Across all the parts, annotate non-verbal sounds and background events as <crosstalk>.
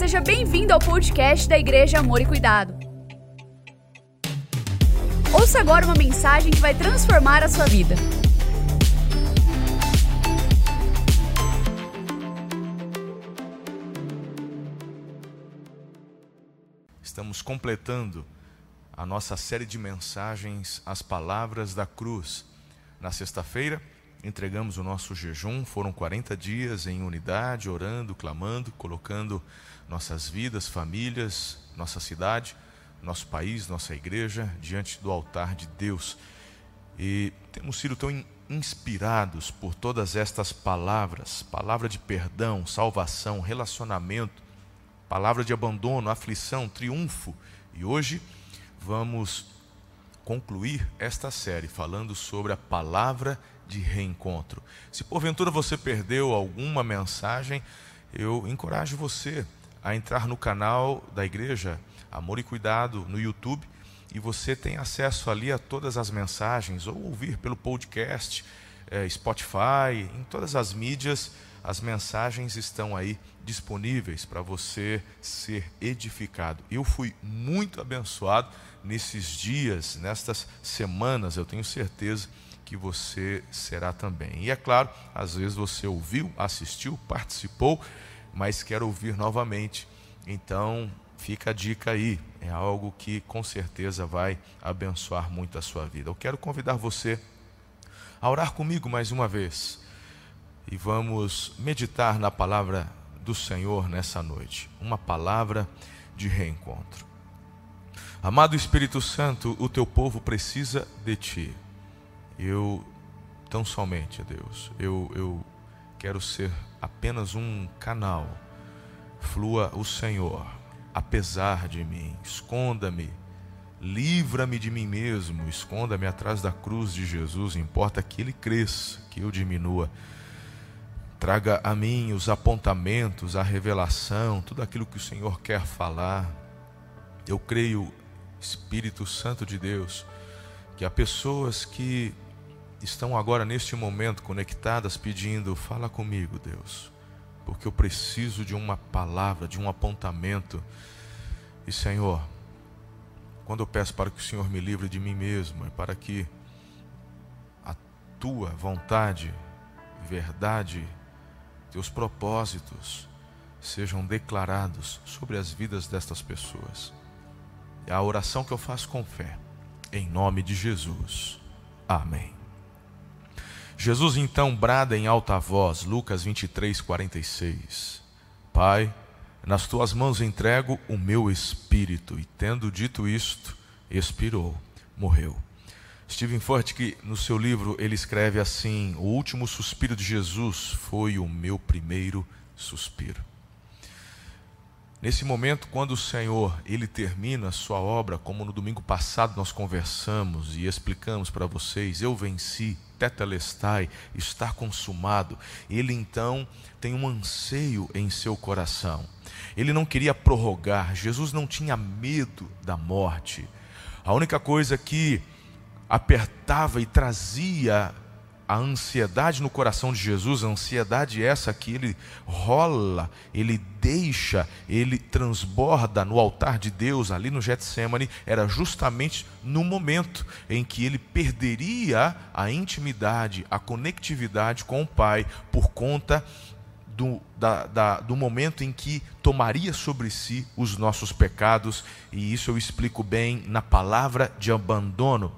seja bem-vindo ao podcast da Igreja Amor e Cuidado. Ouça agora uma mensagem que vai transformar a sua vida. Estamos completando a nossa série de mensagens As Palavras da Cruz. Na sexta-feira, entregamos o nosso jejum, foram 40 dias em unidade, orando, clamando, colocando nossas vidas, famílias, nossa cidade, nosso país, nossa igreja diante do altar de Deus. E temos sido tão inspirados por todas estas palavras palavra de perdão, salvação, relacionamento, palavra de abandono, aflição, triunfo. E hoje vamos concluir esta série falando sobre a palavra de reencontro. Se porventura você perdeu alguma mensagem, eu encorajo você a entrar no canal da igreja Amor e Cuidado no YouTube e você tem acesso ali a todas as mensagens ou ouvir pelo podcast, é, Spotify, em todas as mídias, as mensagens estão aí disponíveis para você ser edificado. Eu fui muito abençoado nesses dias, nestas semanas, eu tenho certeza que você será também. E é claro, às vezes você ouviu, assistiu, participou, mas quer ouvir novamente. Então, fica a dica aí. É algo que com certeza vai abençoar muito a sua vida. Eu quero convidar você a orar comigo mais uma vez. E vamos meditar na palavra do Senhor nessa noite. Uma palavra de reencontro. Amado Espírito Santo, o teu povo precisa de ti. Eu, tão somente, Deus, eu, eu quero ser apenas um canal. Flua o Senhor, apesar de mim. Esconda-me, livra-me de mim mesmo. Esconda-me atrás da cruz de Jesus. Importa que Ele cresça, que eu diminua. Traga a mim os apontamentos, a revelação, tudo aquilo que o Senhor quer falar. Eu creio, Espírito Santo de Deus, que há pessoas que estão agora neste momento conectadas pedindo: fala comigo, Deus, porque eu preciso de uma palavra, de um apontamento. E Senhor, quando eu peço para que o Senhor me livre de mim mesmo, é para que a tua vontade, verdade, teus propósitos sejam declarados sobre as vidas destas pessoas. É a oração que eu faço com fé, em nome de Jesus. Amém. Jesus então brada em alta voz, Lucas 23, 46. Pai, nas tuas mãos entrego o meu espírito. E tendo dito isto, expirou, morreu. Stephen Furtick, no seu livro, ele escreve assim: O último suspiro de Jesus foi o meu primeiro suspiro. Nesse momento, quando o Senhor ele termina a sua obra, como no domingo passado nós conversamos e explicamos para vocês, eu venci, tetelestai, está consumado. Ele então tem um anseio em seu coração. Ele não queria prorrogar, Jesus não tinha medo da morte. A única coisa que apertava e trazia a ansiedade no coração de Jesus, a ansiedade essa que ele rola, ele deixa, ele transborda no altar de Deus, ali no Getsemane, era justamente no momento em que ele perderia a intimidade, a conectividade com o Pai, por conta do, da, da, do momento em que tomaria sobre si os nossos pecados, e isso eu explico bem na palavra de abandono,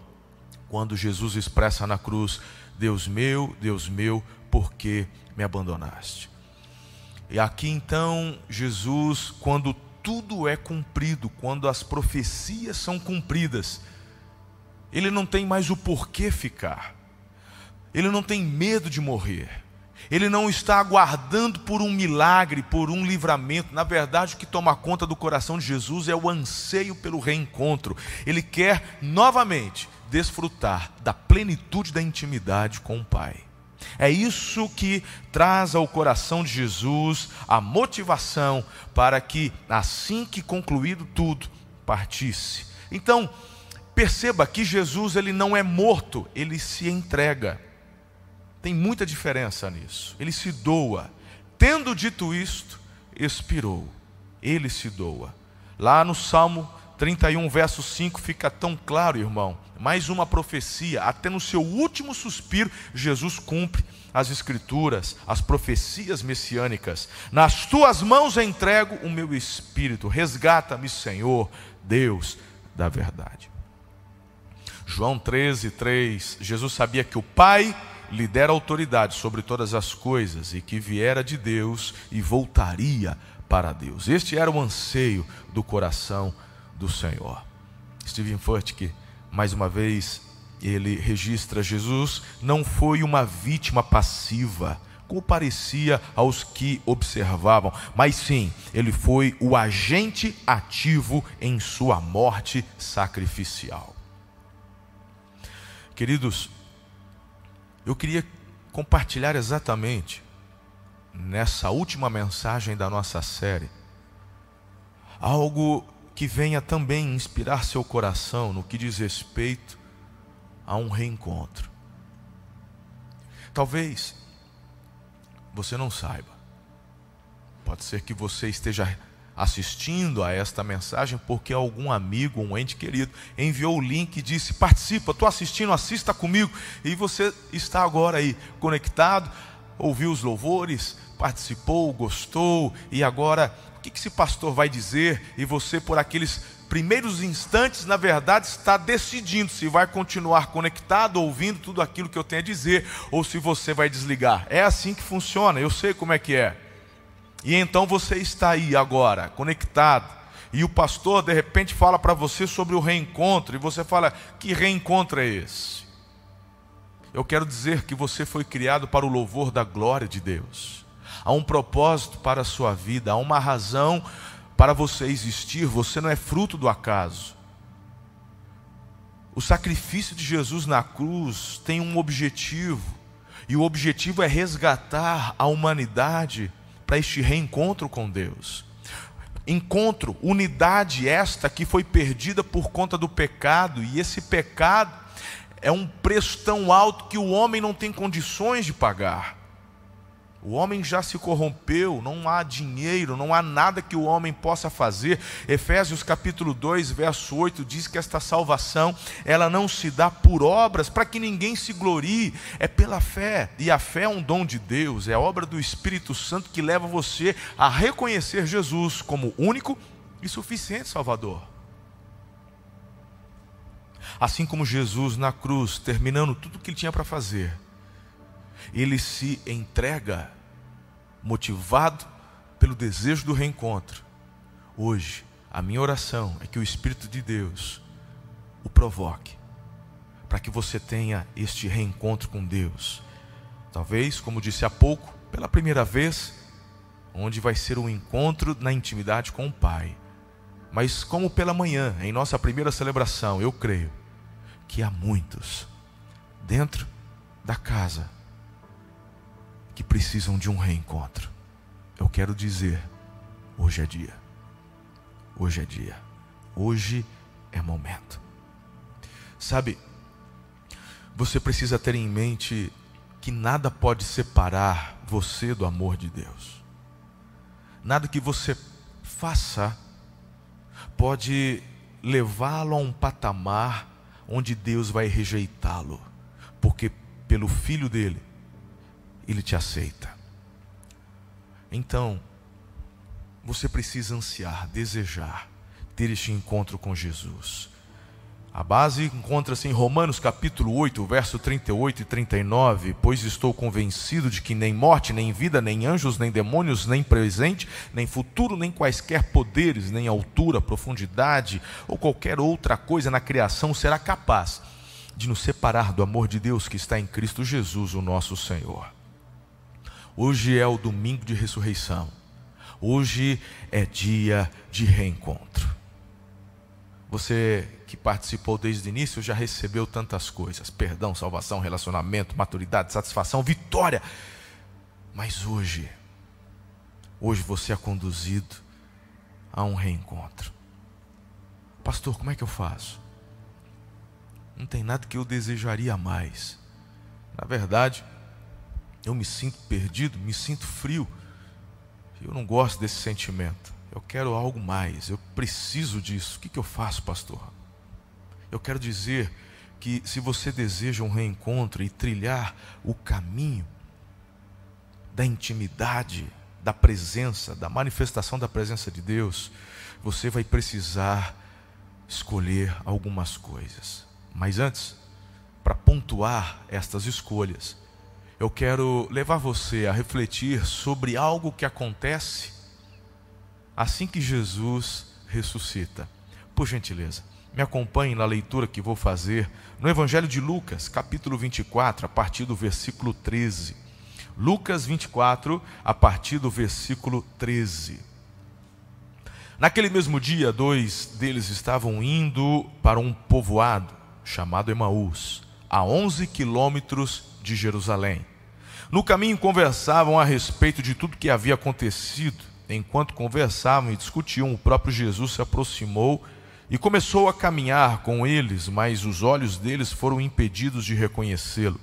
quando Jesus expressa na cruz Deus meu, Deus meu, por que me abandonaste? E aqui então, Jesus, quando tudo é cumprido, quando as profecias são cumpridas, ele não tem mais o porquê ficar, ele não tem medo de morrer, ele não está aguardando por um milagre, por um livramento. Na verdade, o que toma conta do coração de Jesus é o anseio pelo reencontro. Ele quer novamente desfrutar da plenitude da intimidade com o Pai. É isso que traz ao coração de Jesus a motivação para que, assim que concluído tudo, partisse. Então, perceba que Jesus ele não é morto, ele se entrega. Tem muita diferença nisso. Ele se doa. Tendo dito isto, expirou. ele se doa. Lá no Salmo 31, verso 5, fica tão claro, irmão. Mais uma profecia, até no seu último suspiro, Jesus cumpre as escrituras, as profecias messiânicas. Nas tuas mãos entrego o meu espírito. Resgata-me, Senhor, Deus da verdade. João 13, 3. Jesus sabia que o Pai lhe dera autoridade sobre todas as coisas e que viera de Deus e voltaria para Deus. Este era o anseio do coração do Senhor. Stephen Furtick, mais uma vez, ele registra: Jesus não foi uma vítima passiva, como parecia aos que observavam, mas sim, ele foi o agente ativo em sua morte sacrificial. Queridos, eu queria compartilhar exatamente nessa última mensagem da nossa série algo que venha também inspirar seu coração no que diz respeito a um reencontro. Talvez você não saiba. Pode ser que você esteja assistindo a esta mensagem porque algum amigo, um ente querido, enviou o link e disse: Participa, estou assistindo, assista comigo. E você está agora aí conectado, ouviu os louvores, participou, gostou, e agora o que esse pastor vai dizer? E você, por aqueles primeiros instantes, na verdade, está decidindo se vai continuar conectado, ouvindo tudo aquilo que eu tenho a dizer, ou se você vai desligar. É assim que funciona, eu sei como é que é. E então você está aí agora, conectado, e o pastor de repente fala para você sobre o reencontro, e você fala: que reencontro é esse? Eu quero dizer que você foi criado para o louvor da glória de Deus. Há um propósito para a sua vida, há uma razão para você existir, você não é fruto do acaso. O sacrifício de Jesus na cruz tem um objetivo, e o objetivo é resgatar a humanidade para este reencontro com Deus. Encontro, unidade esta que foi perdida por conta do pecado, e esse pecado é um preço tão alto que o homem não tem condições de pagar. O homem já se corrompeu, não há dinheiro, não há nada que o homem possa fazer. Efésios capítulo 2, verso 8 diz que esta salvação, ela não se dá por obras para que ninguém se glorie, é pela fé. E a fé é um dom de Deus, é obra do Espírito Santo que leva você a reconhecer Jesus como único e suficiente Salvador. Assim como Jesus na cruz, terminando tudo o que ele tinha para fazer, ele se entrega motivado pelo desejo do reencontro. Hoje, a minha oração é que o Espírito de Deus o provoque, para que você tenha este reencontro com Deus. Talvez, como disse há pouco, pela primeira vez, onde vai ser um encontro na intimidade com o Pai. Mas, como pela manhã, em nossa primeira celebração, eu creio que há muitos dentro da casa que precisam de um reencontro. Eu quero dizer: hoje é dia. Hoje é dia. Hoje é momento. Sabe, você precisa ter em mente que nada pode separar você do amor de Deus. Nada que você faça pode levá-lo a um patamar onde Deus vai rejeitá-lo, porque pelo filho dele ele te aceita. Então, você precisa ansiar, desejar ter este encontro com Jesus. A base encontra-se em Romanos capítulo 8, verso 38 e 39, pois estou convencido de que nem morte, nem vida, nem anjos, nem demônios, nem presente, nem futuro, nem quaisquer poderes, nem altura, profundidade ou qualquer outra coisa na criação será capaz de nos separar do amor de Deus que está em Cristo Jesus, o nosso Senhor. Hoje é o domingo de ressurreição. Hoje é dia de reencontro. Você que participou desde o início já recebeu tantas coisas: perdão, salvação, relacionamento, maturidade, satisfação, vitória. Mas hoje, hoje você é conduzido a um reencontro. Pastor, como é que eu faço? Não tem nada que eu desejaria mais. Na verdade, eu me sinto perdido, me sinto frio. Eu não gosto desse sentimento. Eu quero algo mais, eu preciso disso. O que, que eu faço, pastor? Eu quero dizer que se você deseja um reencontro e trilhar o caminho da intimidade, da presença, da manifestação da presença de Deus, você vai precisar escolher algumas coisas. Mas antes, para pontuar estas escolhas, eu quero levar você a refletir sobre algo que acontece assim que Jesus ressuscita. Por gentileza, me acompanhe na leitura que vou fazer no Evangelho de Lucas, capítulo 24, a partir do versículo 13. Lucas 24, a partir do versículo 13. Naquele mesmo dia, dois deles estavam indo para um povoado chamado Emaús, a 11 quilômetros de Jerusalém. No caminho conversavam a respeito de tudo que havia acontecido. Enquanto conversavam e discutiam, o próprio Jesus se aproximou e começou a caminhar com eles, mas os olhos deles foram impedidos de reconhecê-lo.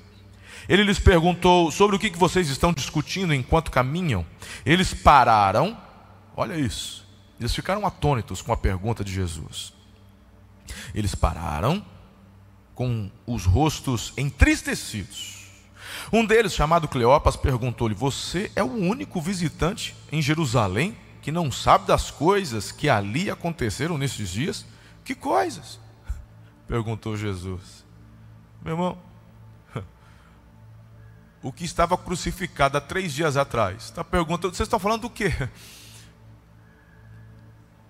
Ele lhes perguntou sobre o que vocês estão discutindo enquanto caminham. Eles pararam, olha isso, eles ficaram atônitos com a pergunta de Jesus. Eles pararam com os rostos entristecidos. Um deles, chamado Cleopas, perguntou-lhe: Você é o único visitante em Jerusalém que não sabe das coisas que ali aconteceram nesses dias? Que coisas? <laughs> Perguntou Jesus. Meu irmão, <laughs> o que estava crucificado há três dias atrás. Está perguntando, vocês estão falando do quê? <laughs>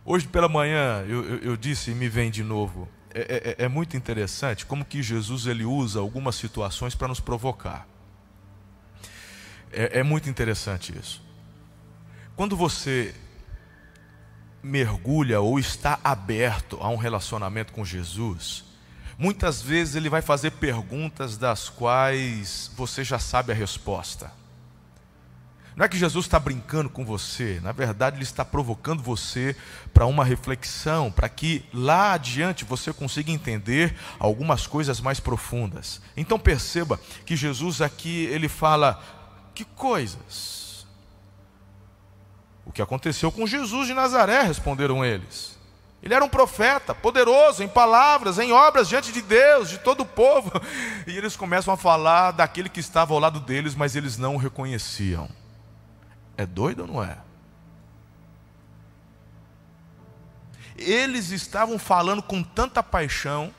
Hoje pela manhã eu, eu, eu disse e me vem de novo. É, é, é, muito interessante como que Jesus ele usa algumas situações para nos provocar. É, é muito interessante isso. Quando você mergulha ou está aberto a um relacionamento com Jesus, muitas vezes ele vai fazer perguntas das quais você já sabe a resposta. Não é que Jesus está brincando com você, na verdade, Ele está provocando você para uma reflexão, para que lá adiante você consiga entender algumas coisas mais profundas. Então perceba que Jesus aqui, ele fala: que coisas? O que aconteceu com Jesus de Nazaré, responderam eles. Ele era um profeta, poderoso em palavras, em obras diante de Deus, de todo o povo. <laughs> E eles começam a falar daquele que estava ao lado deles, mas eles não o reconheciam. É doido ou não é? Eles estavam falando com tanta paixão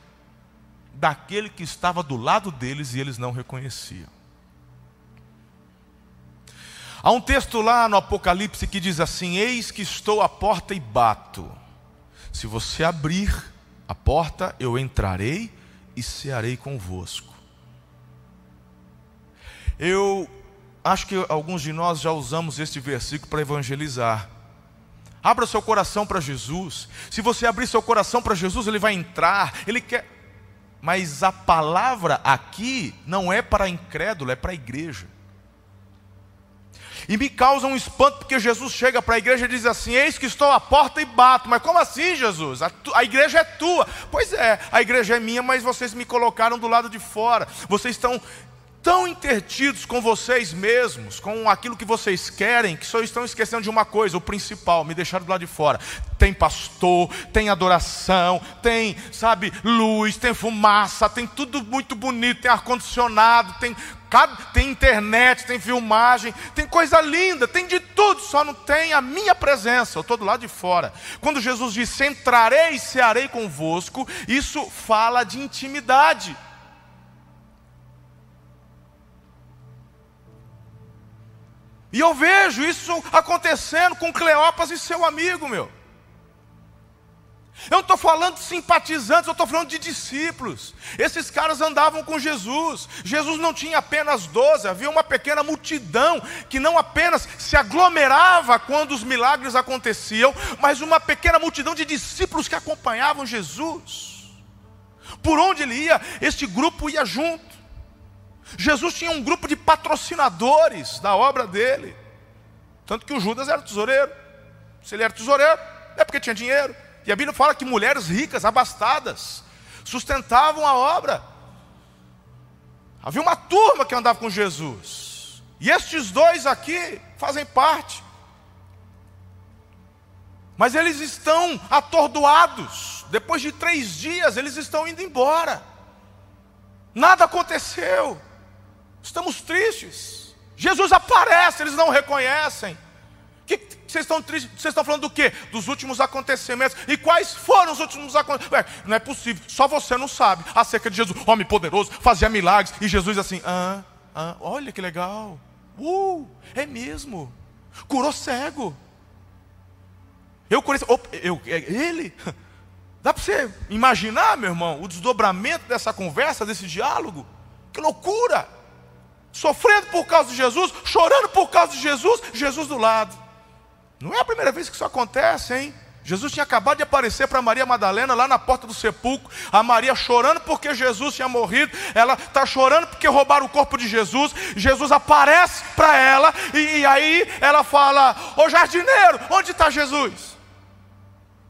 daquele que estava do lado deles e eles não reconheciam. Há um texto lá no Apocalipse que diz assim: Eis que estou à porta e bato. Se você abrir a porta, eu entrarei e cearei convosco. Eu acho que alguns de nós já usamos este versículo para evangelizar. Abra seu coração para Jesus. Se você abrir seu coração para Jesus, ele vai entrar, ele quer. Mas a palavra aqui não é para incrédulo, é para a igreja. E me causa um espanto porque Jesus chega para a igreja e diz assim: Eis que estou à porta e bato. Mas como assim, Jesus? A, tu, a, igreja é tua. Pois é, a igreja é minha, mas vocês me colocaram do lado de fora. Vocês estão tão intertidos com vocês mesmos, com aquilo que vocês querem, que só estão esquecendo de uma coisa, o principal, me deixaram do lado de fora. Tem pastor, tem adoração, tem, sabe, luz, tem fumaça, tem tudo muito bonito, tem ar-condicionado, tem tem internet, tem filmagem, tem coisa linda, tem de tudo, só não tem a minha presença, eu estou do lado de fora. Quando Jesus disse: Entrarei e cearei convosco, isso fala de intimidade. E eu vejo isso acontecendo com Cleopas e seu amigo, meu. Eu não estou falando de simpatizantes, eu estou falando de discípulos. Esses caras andavam com Jesus. Jesus não tinha apenas doze, havia uma pequena multidão que não apenas se aglomerava quando os milagres aconteciam, mas uma pequena multidão de discípulos que acompanhavam Jesus. Por onde ele ia, este grupo ia junto. Jesus tinha um grupo de patrocinadores da obra dele. Tanto que o Judas era tesoureiro. Se ele era tesoureiro, é porque tinha dinheiro. E a Bíblia fala que mulheres ricas, abastadas, sustentavam a obra. Havia uma turma que andava com Jesus. E estes dois aqui fazem parte. Mas eles estão atordoados. Depois de três dias, eles estão indo embora. Nada aconteceu. Estamos tristes. Jesus aparece, eles não reconhecem. Vocês estão tristes? Vocês estão falando do quê? Dos últimos acontecimentos. E quais foram os últimos acontecimentos? Não é possível. Só você não sabe acerca de Jesus, homem poderoso, fazia milagres. E Jesus assim, ah, ah, olha que legal. Uh, é mesmo. Curou cego. Eu conheço. Eu, é ele? <laughs> Dá para você imaginar, meu irmão, o desdobramento dessa conversa, desse diálogo? Que loucura! Sofrendo por causa de Jesus, chorando por causa de Jesus, Jesus do lado. Não é a primeira vez que isso acontece, hein? Jesus tinha acabado de aparecer para Maria Madalena lá na porta do sepulcro. A Maria chorando porque Jesus tinha morrido. Ela está chorando porque roubaram o corpo de Jesus. Jesus aparece para ela e, e, aí ela fala: Ô jardineiro, onde está Jesus?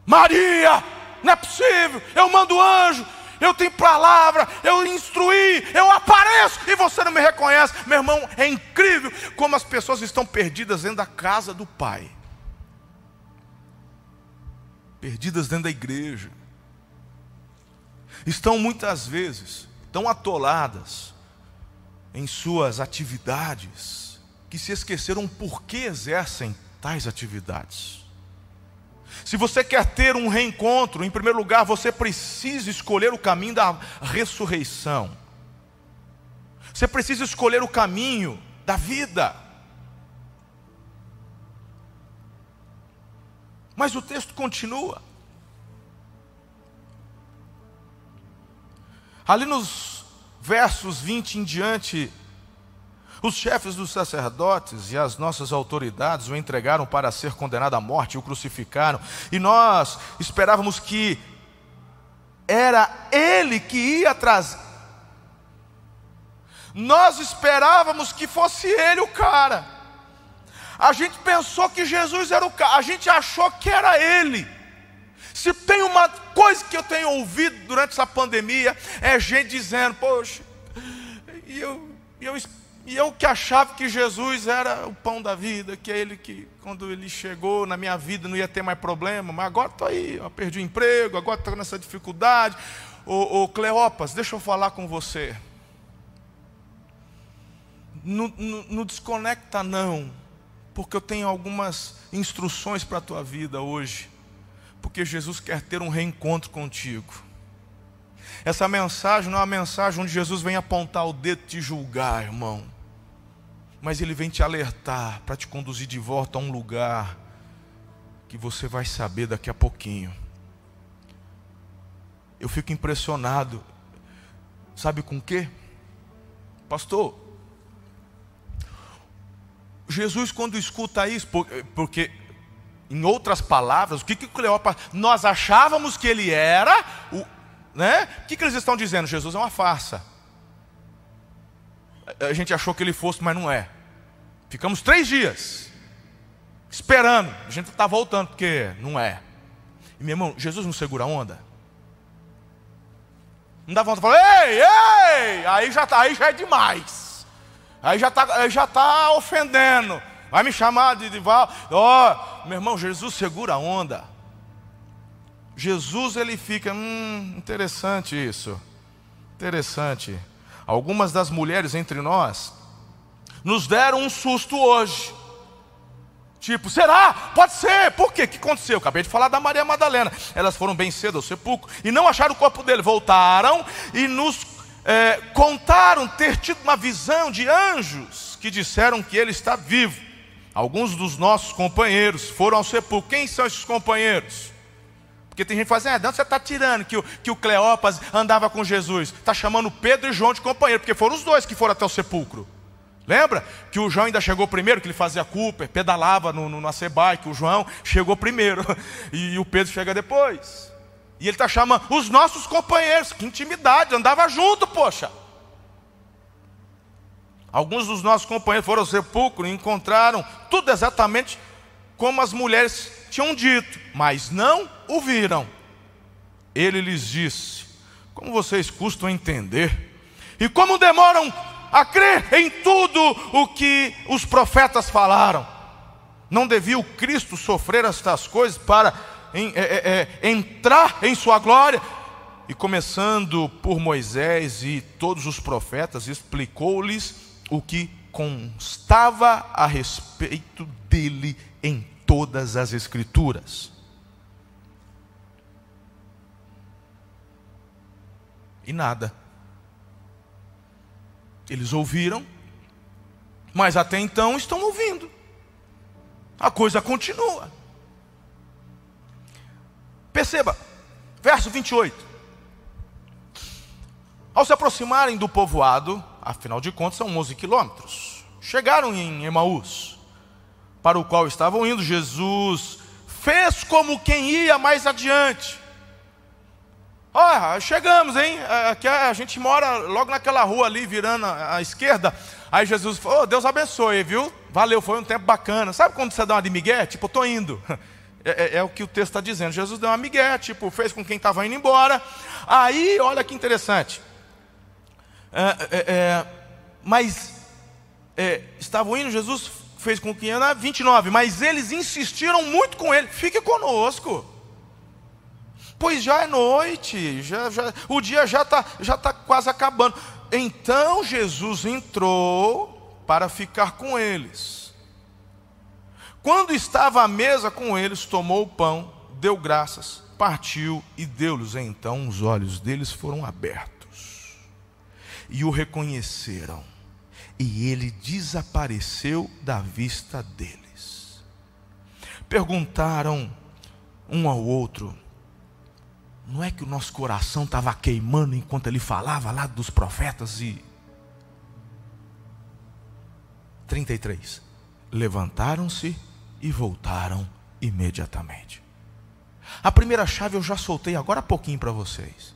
Maria, não é possível. Eu mando anjo, eu tenho palavra, eu instruí, eu apareço e você não me reconhece. Meu irmão, é incrível como as pessoas estão perdidas dentro da casa do Pai perdidas dentro da igreja, estão muitas vezes tão atoladas em suas atividades que se esqueceram por que exercem tais atividades. Se você quer ter um reencontro, em primeiro lugar, você precisa escolher o caminho da ressurreição. Você precisa escolher o caminho da vida. Mas o texto continua. Ali nos versos 20 em diante, os chefes dos sacerdotes e as nossas autoridades o entregaram para ser condenado à morte, o crucificaram, e nós esperávamos que era ele que ia trazer. Nós esperávamos que fosse ele o cara. A gente pensou que Jesus era o cara, a gente achou que era ele. Se tem uma coisa que eu tenho ouvido durante essa pandemia, é gente dizendo, poxa, e eu, eu, eu que achava que Jesus era o pão da vida, que é ele que, quando ele chegou na minha vida, não ia ter mais problema, mas agora estou aí, perdi o emprego, agora estou nessa dificuldade. Ô, ô Cleopas, deixa eu falar com você. Não, não, não desconecta não porque eu tenho algumas instruções para a tua vida hoje, porque Jesus quer ter um reencontro contigo. Essa mensagem não é uma mensagem onde Jesus vem apontar o dedo te julgar, irmão, mas Ele vem te alertar para te conduzir de volta a um lugar que você vai saber daqui a pouquinho. Eu fico impressionado, sabe com o quê? Pastor, Jesus, quando escuta isso, porque, em outras palavras, o que, que Cleópatra, nós achávamos que ele era, o, né? o que, que eles estão dizendo? Jesus é uma farsa. A gente achou que ele fosse, mas não é. Ficamos três dias esperando. A gente está voltando, porque não é. E meu irmão, Jesus não segura a onda? Não dá vontade de falar, ei, ei! Aí já, tá, aí já é demais. Aí já está já tá ofendendo. Vai me chamar de Val. Ó, oh, meu irmão, Jesus segura a onda. Jesus ele fica, hum, interessante isso. Interessante. Algumas das mulheres entre nós nos deram um susto hoje. Tipo, será? Pode ser. Por quê? O que aconteceu? Eu acabei de falar da Maria Madalena. Elas foram bem cedo ao sepulcro e não acharam o corpo dele. Voltaram e nos é, contaram ter tido uma visão de anjos que disseram que ele está vivo. Alguns dos nossos companheiros foram ao sepulcro. Quem são esses companheiros? Porque tem gente que fala assim, ah, onde você está tirando que o, que o andava com Jesus? Está chamando Pedro e João de companheiro, porque foram os dois que foram até o sepulcro. Lembra que o João ainda chegou primeiro, que ele fazia Cooper, pedalava no, no, no Acebai, que o João chegou primeiro <laughs> e, e o Pedro chega depois. E ele está chamando os nossos companheiros, que intimidade, andava junto, poxa. Alguns dos nossos companheiros foram ao sepulcro e encontraram tudo exatamente como as mulheres tinham dito, mas não o viram. Ele lhes disse: Como vocês custam entender? E como demoram a crer em tudo o que os profetas falaram? Não devia o Cristo sofrer estas coisas para em, é, é, é, entrar em sua glória? E começando por Moisés e todos os profetas, explicou-lhes o que constava a respeito dele em todas as Escrituras. E nada. Eles ouviram, mas até então estão ouvindo. A coisa continua. Perceba, verso 28. Ao se aproximarem do povoado, afinal de contas são 11 quilômetros, chegaram em Emaús, para o qual estavam indo. Jesus fez como quem ia mais adiante. Olha, chegamos, hein? Aqui a gente mora logo naquela rua ali, virando à esquerda. Aí Jesus falou: oh, Deus abençoe, viu? Valeu, foi um tempo bacana. Sabe quando você dá uma de migué? Tipo, eu tô indo. <laughs> É, é, é o que o texto está dizendo. Jesus deu uma migué, tipo, fez com quem estava indo embora. Aí, olha que interessante. É, é, é mas é, estavam indo, Jesus fez com que ia 29, mas eles insistiram muito com ele: fique conosco. Pois já é noite, já, já, o dia já está já tá quase acabando. Então Jesus entrou para ficar com eles. Quando estava à mesa com eles, tomou o pão, deu graças, partiu e deu-lhes. Então os olhos deles foram abertos e o reconheceram, e ele desapareceu da vista deles. Perguntaram um ao outro: não é que o nosso coração estava queimando enquanto ele falava lá dos profetas e. 33. Levantaram-se e voltaram imediatamente. A primeira chave eu já soltei agora há pouquinho para vocês.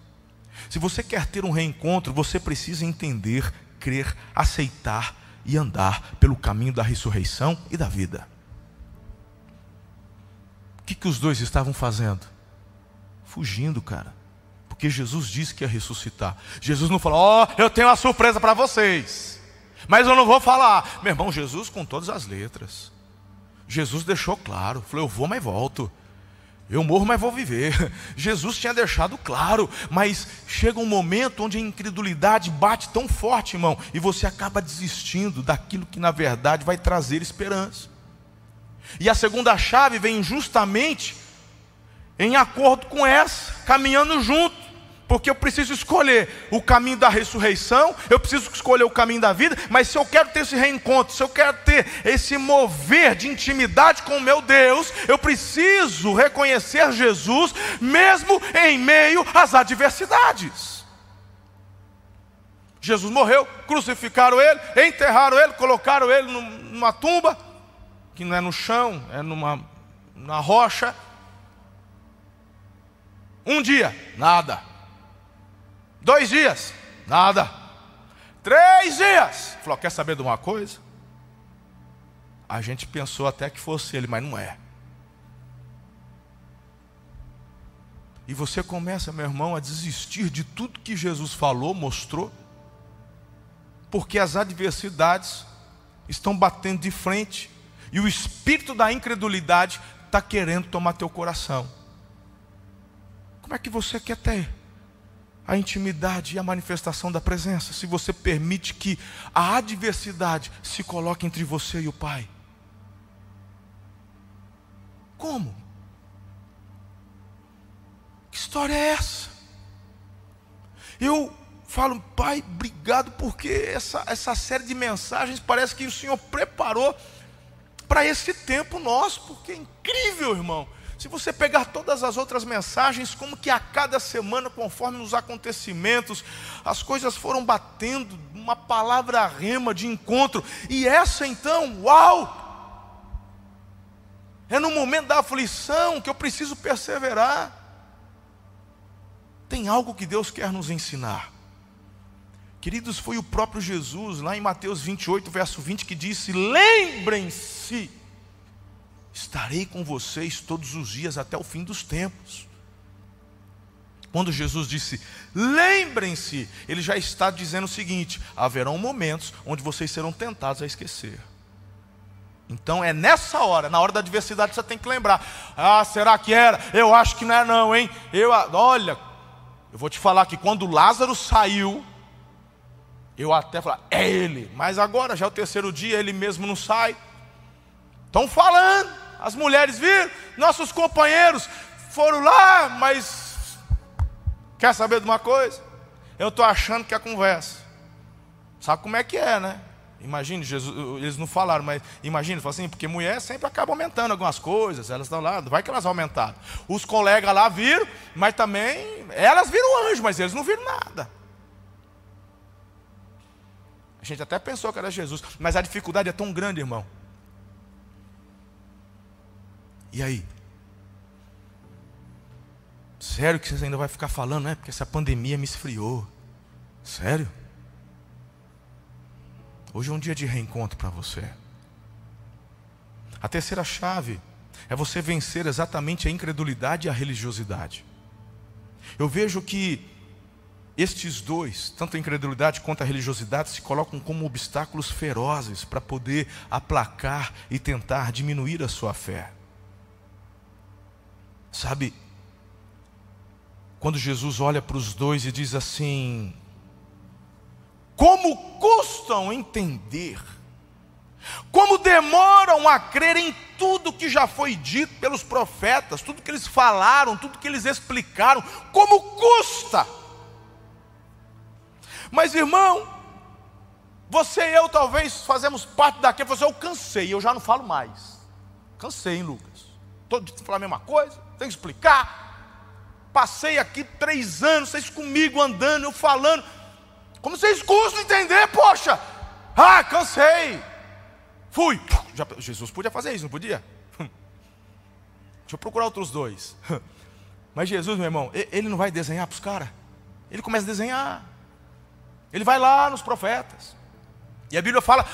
Se você quer ter um reencontro, você precisa entender, crer, aceitar e andar pelo caminho da ressurreição e da vida. O que, que os dois estavam fazendo? fugindo, cara. Porque Jesus disse que ia ressuscitar. Jesus não falou: Ó, oh, eu tenho uma surpresa para vocês. Mas eu não vou falar. Meu irmão, Jesus com todas as letras. Jesus deixou claro: falou, eu vou, mas volto. Eu morro, mas vou viver. <laughs> Jesus tinha deixado claro, mas chega um momento onde a incredulidade bate tão forte, irmão, e você acaba desistindo daquilo que na verdade vai trazer esperança. E a segunda chave vem justamente em acordo com essa, caminhando junto. Porque eu preciso escolher o caminho da ressurreição, eu preciso escolher o caminho da vida, mas se eu quero ter esse reencontro, se eu quero ter esse mover de intimidade com o meu Deus, eu preciso reconhecer Jesus, mesmo em meio às adversidades. Jesus morreu, crucificaram ele, enterraram ele, colocaram ele numa tumba, que não é no chão, é numa, numa rocha, um dia, nada. Dois dias, nada. Três dias. Falou: quer saber de uma coisa? A gente pensou até que fosse ele, mas não é. E você começa, meu irmão, a desistir de tudo que Jesus falou, mostrou, porque as adversidades estão batendo de frente e o espírito da incredulidade está querendo tomar teu coração. Como é que você quer ter a intimidade e a manifestação da presença se você permite que a adversidade se coloque entre você e o Pai? Como? Que história é essa? Eu falo, Pai, obrigado, porque essa, essa série de mensagens parece que o Senhor preparou para esse tempo nosso, porque é incrível, irmão. Se você pegar todas as outras mensagens, como que a cada semana, conforme os acontecimentos, as coisas foram batendo, uma palavra rema de encontro, e essa então, uau! É no momento da aflição que eu preciso perseverar. Tem algo que Deus quer nos ensinar. Queridos, foi o próprio Jesus, lá em Mateus 28, verso 20, que disse: Lembrem-se estarei com vocês todos os dias até o fim dos tempos. Quando Jesus disse, lembrem-se, ele já está dizendo o seguinte: haverão momentos onde vocês serão tentados a esquecer. Então é nessa hora, na hora da adversidade, você tem que lembrar: ah, será que era? Eu acho que não é, não, hein? Eu, olha, eu vou te falar que quando Lázaro saiu, eu até falei, é ele, mas agora já é o terceiro dia, ele mesmo não sai. Estão falando, as mulheres viram, nossos companheiros foram lá, mas quer saber de uma coisa? Eu estou achando que é conversa. Sabe como é que é, né? Imagine, Jesus, eles não falaram, mas imagine, assim, porque mulher sempre acaba aumentando algumas coisas, elas estão lá, vai que elas aumentaram. Os colegas lá viram, mas também, elas viram o anjo, mas eles não viram nada. A gente até pensou que era Jesus, mas a dificuldade é tão grande, irmão. E aí? Sério que vocês ainda vai ficar falando, né? Porque essa pandemia me esfriou. Sério? Hoje é um dia de reencontro para você. A terceira chave é você vencer exatamente a incredulidade e a religiosidade. Eu vejo que estes dois, tanto a incredulidade quanto a religiosidade, se colocam como obstáculos ferozes para poder aplacar e tentar diminuir a sua fé. Sabe, quando Jesus olha para os dois e diz assim: como custam entender, como demoram a crer em tudo que já foi dito pelos profetas, tudo que eles falaram, tudo que eles explicaram, como custa. Mas irmão, você e eu talvez fazemos parte daquele, você, eu cansei, eu já não falo mais. Cansei, hein, Lucas? Todo dia falar a mesma coisa, tem que explicar. Passei aqui três anos, vocês comigo andando, eu falando. Como vocês custam entender, poxa? Ah, cansei. Fui. Já, Jesus podia fazer isso, não podia? Deixa eu procurar outros dois. Mas Jesus, meu irmão, ele não vai desenhar para os caras. Ele começa a desenhar. Ele vai lá nos profetas. E a Bíblia fala,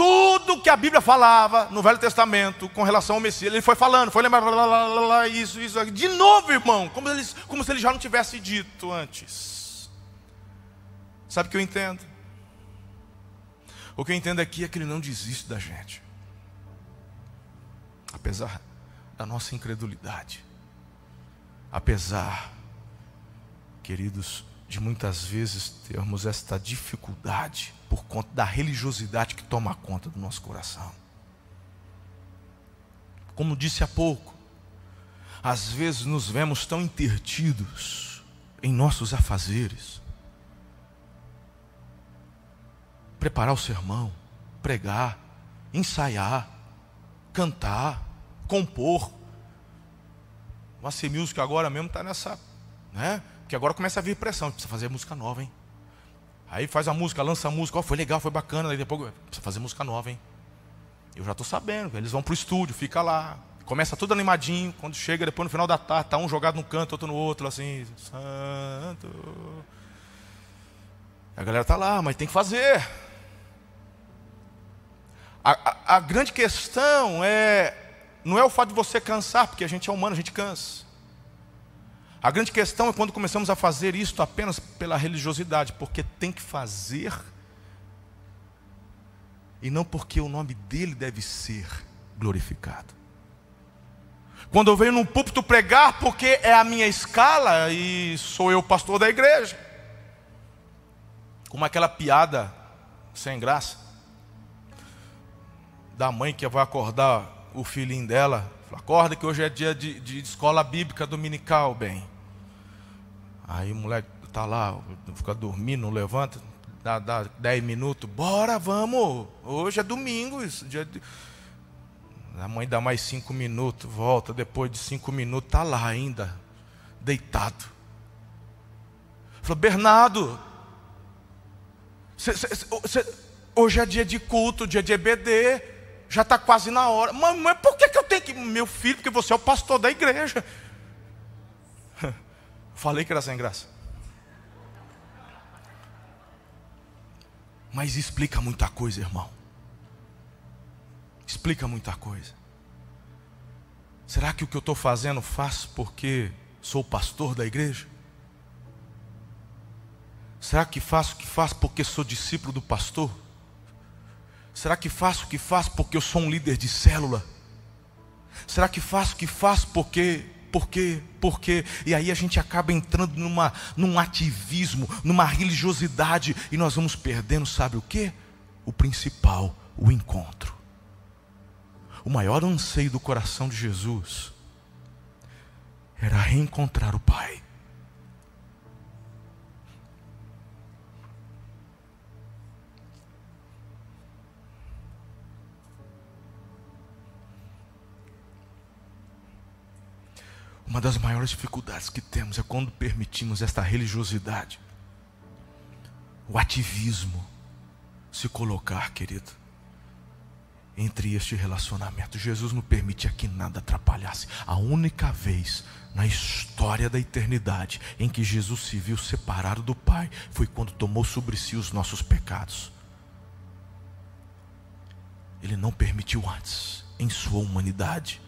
tudo que a Bíblia falava no Velho Testamento com relação ao Messias, ele foi falando, foi lembrando, lá, lá, lá, isso, isso, de novo, irmão, como, como se ele já não tivesse dito antes. Sabe o que eu entendo? O que eu entendo aqui é que ele não desiste da gente. Apesar da nossa incredulidade. Apesar, queridos, de muitas vezes termos esta dificuldade por conta da religiosidade que toma conta do nosso coração. Como disse há pouco, às vezes nos vemos tão intertidos em nossos afazeres, preparar o sermão, pregar, ensaiar, cantar, compor. Uma C Music agora mesmo está nessa, né? Porque agora começa a vir pressão, precisa fazer música nova, hein? Aí faz a música, lança a música, oh, foi legal, foi bacana, aí depois precisa fazer música nova, hein? Eu já estou sabendo, eles vão para o estúdio, fica lá, começa tudo animadinho, quando chega depois no final da tarde, tá um jogado num canto, outro no outro, assim, santo. A galera tá lá, mas tem que fazer. A, a, a, grande questão é não é o fato de você cansar, porque a gente é humano, a gente cansa. A grande questão é quando começamos a fazer isto apenas pela religiosidade, porque tem que fazer e não porque o nome dele deve ser glorificado. Quando eu venho num púlpito pregar, porque é a minha escala e sou eu pastor da igreja. Como aquela piada sem graça da mãe que vai acordar o filhinho dela. Acorda que hoje é dia de, de escola bíblica dominical, bem. Aí o moleque tá lá, fica dormindo, não levanta, dá, dá dez minutos, bora, vamos. Hoje é domingo, isso, dia de... A mãe dá mais cinco minutos, volta, depois de cinco minutos, tá lá ainda, deitado. Falou, Bernardo, cê, cê, cê, hoje é dia de culto, dia de EBD já está quase na hora. Mamãe, por que, que eu tenho que. Meu filho, porque você é o pastor da igreja. <laughs> Falei que era sem graça. Mas explica muita coisa, irmão. Explica muita coisa. Será que o que eu estou fazendo faço porque sou pastor da igreja? Será que faço o que faço porque sou discípulo do pastor? Será que faço o que faço porque eu sou um líder de célula? Será que faço o que faço porque por quê? Por quê? E aí a gente acaba entrando numa, num ativismo, numa religiosidade, e nós vamos perdendo, sabe o que? O principal, o encontro. O maior anseio do coração de Jesus era reencontrar o Pai. Uma das maiores dificuldades que temos é quando permitimos esta religiosidade, o ativismo, se colocar, querido, entre este relacionamento. Jesus não permitia que nada atrapalhasse. A única vez na história da eternidade em que Jesus se viu separado do Pai foi quando tomou sobre si os nossos pecados. Ele não permitiu antes, em sua humanidade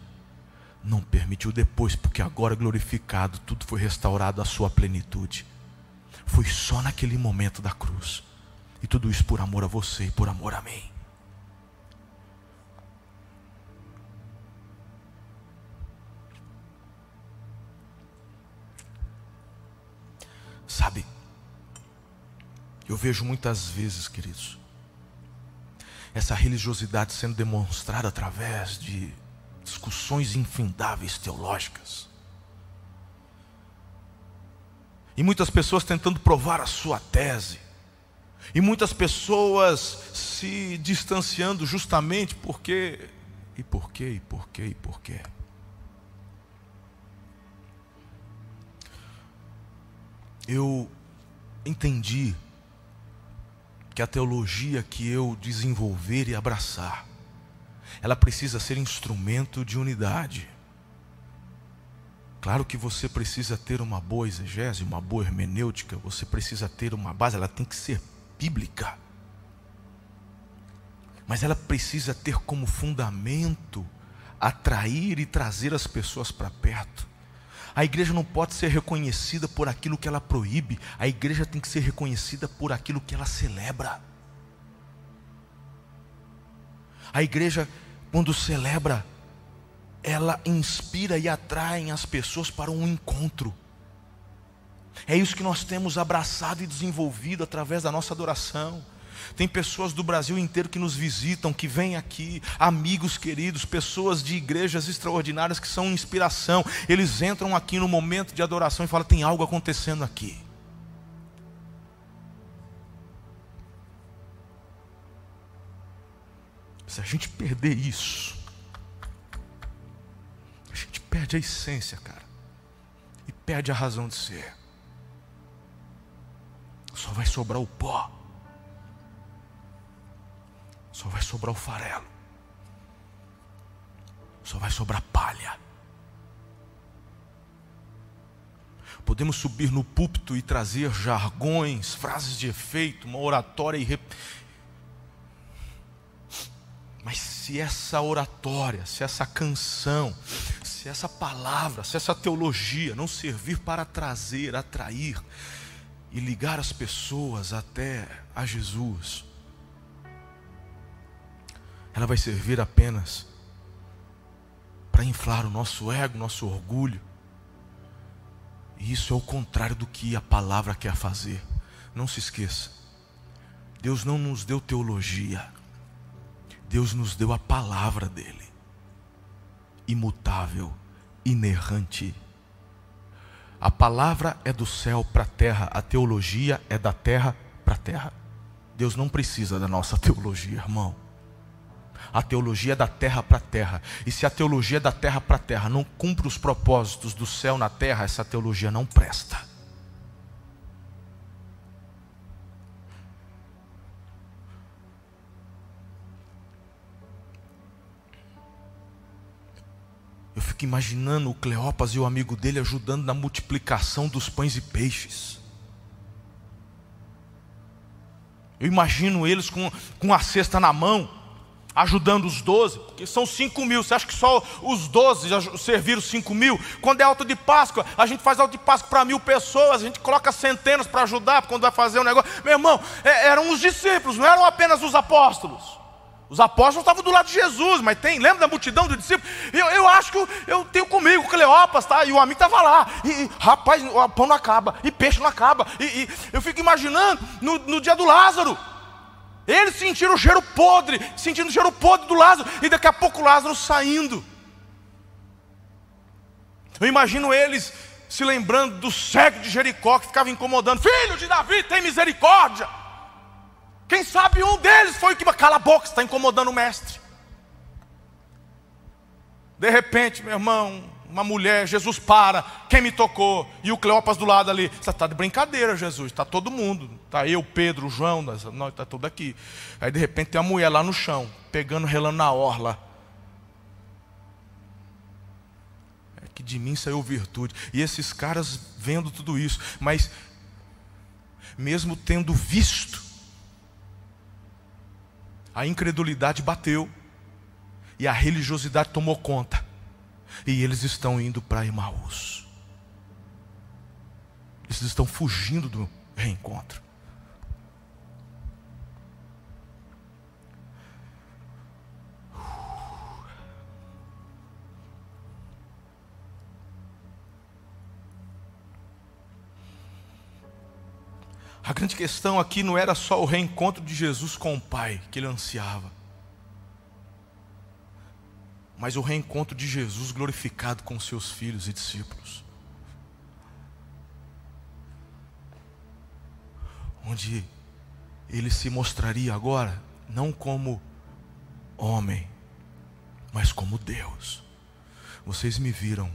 não permitiu depois, porque agora glorificado, tudo foi restaurado à sua plenitude. Foi só naquele momento da cruz. E tudo isso por amor a você e por amor a mim. Sabe, eu vejo muitas vezes, queridos, essa religiosidade sendo demonstrada através de discussões infindáveis teológicas. E muitas pessoas tentando provar a sua tese. E muitas pessoas se distanciando justamente porque. E por quê? E por quê? E por quê? Eu entendi que a teologia que eu desenvolver e abraçar ela precisa ser instrumento de unidade. Claro que você precisa ter uma boa exegese, uma boa hermenêutica, você precisa ter uma base, ela tem que ser bíblica. Mas ela precisa ter como fundamento atrair e trazer as pessoas para perto. A igreja não pode ser reconhecida por aquilo que ela proíbe, a igreja tem que ser reconhecida por aquilo que ela celebra. A igreja quando celebra, ela inspira e atrai as pessoas para um encontro. É isso que nós temos abraçado e desenvolvido através da nossa adoração. Tem pessoas do Brasil inteiro que nos visitam, que vêm aqui, amigos queridos, pessoas de igrejas extraordinárias que são inspiração. Eles entram aqui no momento de adoração e falam: tem algo acontecendo aqui. Se a gente perder isso, a gente perde a essência, cara. E perde a razão de ser. Só vai sobrar o pó. Só vai sobrar o farelo. Só vai sobrar palha. Podemos subir no púlpito e trazer jargões, frases de efeito, uma oratória mas se essa oratória, se essa canção, se essa palavra, se essa teologia não servir para trazer, atrair e ligar as pessoas até a Jesus, ela vai servir apenas para inflar o nosso ego, nosso orgulho. E isso é o contrário do que a palavra quer fazer. Não se esqueça. Deus não nos deu teologia. Deus nos deu a palavra dele, imutável, inerrante. A palavra é do céu para a terra, a teologia é da terra para a terra. Deus não precisa da nossa teologia, irmão. A teologia é da terra para a terra. E se a teologia é da terra para a terra não cumpre os propósitos do céu na terra, essa teologia não presta. Fico imaginando o Cleopas e o amigo dele ajudando na multiplicação dos pães e peixes. Eu imagino eles com, com a cesta na mão, ajudando os doze, porque são cinco mil. Você acha que só os doze serviram cinco mil? Quando é alto de Páscoa, a gente faz alto de Páscoa para mil pessoas, a gente coloca centenas para ajudar quando vai fazer um negócio. Meu irmão, é, eram os discípulos, não eram apenas os apóstolos. Os apóstolos estavam do lado de Jesus, mas tem, lembra da multidão dos discípulos? Eu, eu acho que eu, eu tenho comigo Cleopas, tá? E o amigo estava lá. E, e, rapaz, o pão não acaba, e peixe não acaba. E, e eu fico imaginando no, no dia do Lázaro. Eles sentiram o cheiro podre, sentindo o cheiro podre do Lázaro, e daqui a pouco o Lázaro saindo. Eu imagino eles se lembrando do cego de Jericó que ficava incomodando: Filho de Davi, tem misericórdia. Quem sabe um deles foi o que. Cala a boca, está incomodando o mestre. De repente, meu irmão, uma mulher, Jesus para, quem me tocou? E o Cleopas do lado ali. Você está de brincadeira, Jesus, está todo mundo. Está eu, Pedro, João, nós está tudo aqui. Aí de repente tem uma mulher lá no chão, pegando, relando na orla. É que de mim saiu virtude. E esses caras vendo tudo isso, mas mesmo tendo visto, a incredulidade bateu e a religiosidade tomou conta. E eles estão indo para Emaús. Eles estão fugindo do reencontro. A grande questão aqui não era só o reencontro de Jesus com o Pai que ele ansiava, mas o reencontro de Jesus glorificado com seus filhos e discípulos. Onde ele se mostraria agora não como homem, mas como Deus. Vocês me viram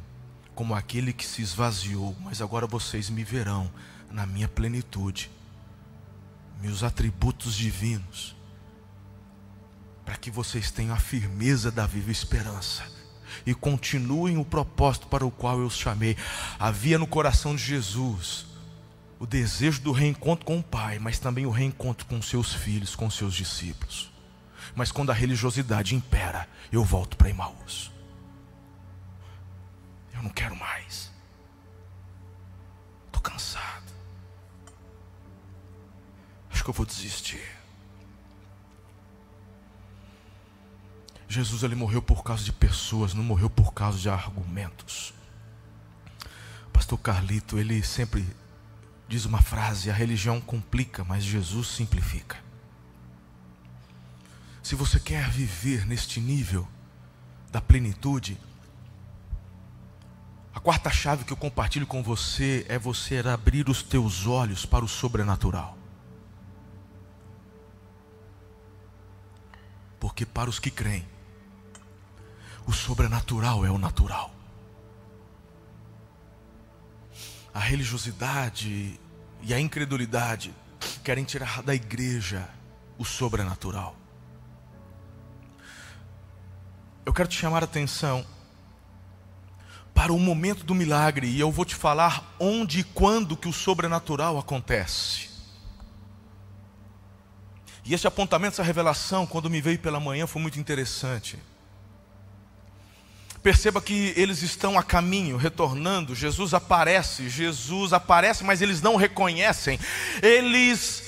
como aquele que se esvaziou, mas agora vocês me verão na minha plenitude meus atributos divinos, para que vocês tenham a firmeza da viva esperança e continuem o propósito para o qual eu os chamei. Havia no coração de Jesus o desejo do reencontro com o Pai, mas também o reencontro com seus filhos, com seus discípulos. Mas quando a religiosidade impera, eu volto para Emmaus. Eu não quero mais. Estou cansado que eu vou desistir. Jesus ele morreu por causa de pessoas, não morreu por causa de argumentos. Pastor Carlito, ele sempre diz uma frase: a religião complica, mas Jesus simplifica. Se você quer viver neste nível da plenitude, a quarta chave que eu compartilho com você é você abrir os teus olhos para o sobrenatural. Porque para os que creem, o sobrenatural é o natural. A religiosidade e a incredulidade querem tirar da igreja o sobrenatural. Eu quero te chamar a atenção para o momento do milagre e eu vou te falar onde e quando que o sobrenatural acontece. E esse apontamento, essa revelação, quando me veio pela manhã, foi muito interessante. Perceba que eles estão a caminho, retornando. Jesus aparece, Jesus aparece, mas eles não reconhecem. Eles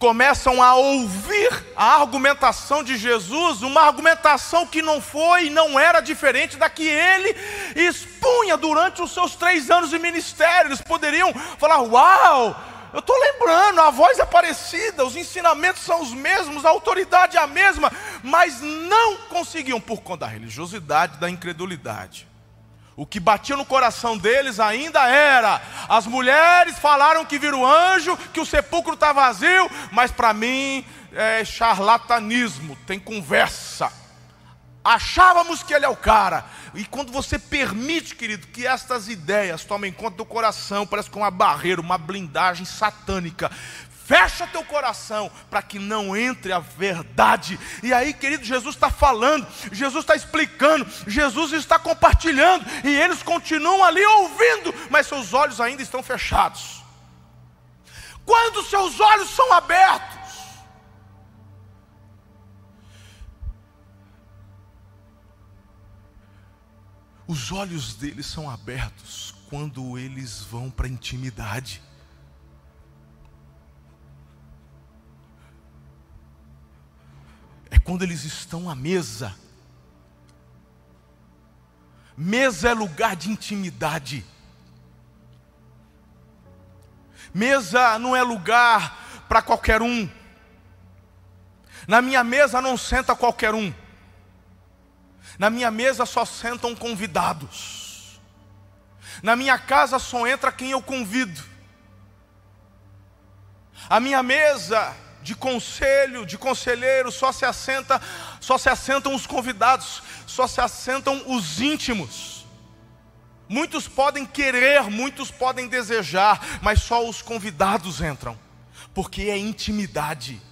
começam a ouvir a argumentação de Jesus, uma argumentação que não foi e não era diferente da que ele expunha durante os seus três anos de ministério. Eles poderiam falar: Uau! Eu estou lembrando, a voz é parecida, os ensinamentos são os mesmos, a autoridade é a mesma, mas não conseguiam por conta da religiosidade, da incredulidade. O que batia no coração deles ainda era: as mulheres falaram que viram anjo, que o sepulcro está vazio, mas para mim é charlatanismo, tem conversa. Achávamos que ele é o cara. E quando você permite, querido, que estas ideias tomem conta do coração, parece que uma barreira, uma blindagem satânica. Fecha teu coração para que não entre a verdade. E aí, querido, Jesus está falando, Jesus está explicando, Jesus está compartilhando, e eles continuam ali ouvindo, mas seus olhos ainda estão fechados. Quando seus olhos são abertos, Os olhos deles são abertos quando eles vão para a intimidade. quando eles estão à mesa. Mesa é lugar de intimidade. Mesa não é lugar para qualquer um. Na minha mesa não senta qualquer um. Na minha mesa só sentam convidados. Na minha casa só entra quem eu convido. A minha mesa de conselho, de conselheiro, só se assenta, só se assentam os convidados, só se assentam os íntimos. Muitos podem querer, muitos podem desejar, mas só os convidados entram, porque é intimidade.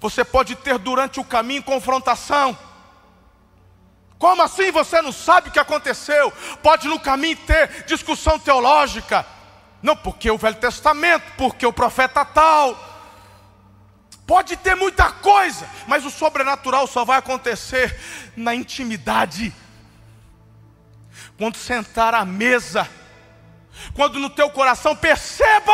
Você pode ter durante o caminho confrontação. Como assim você não sabe o que aconteceu? Pode no caminho ter discussão teológica não, porque o Velho Testamento, porque o profeta tal. Pode ter muita coisa, mas o sobrenatural só vai acontecer na intimidade. Quando sentar à mesa, quando no teu coração perceba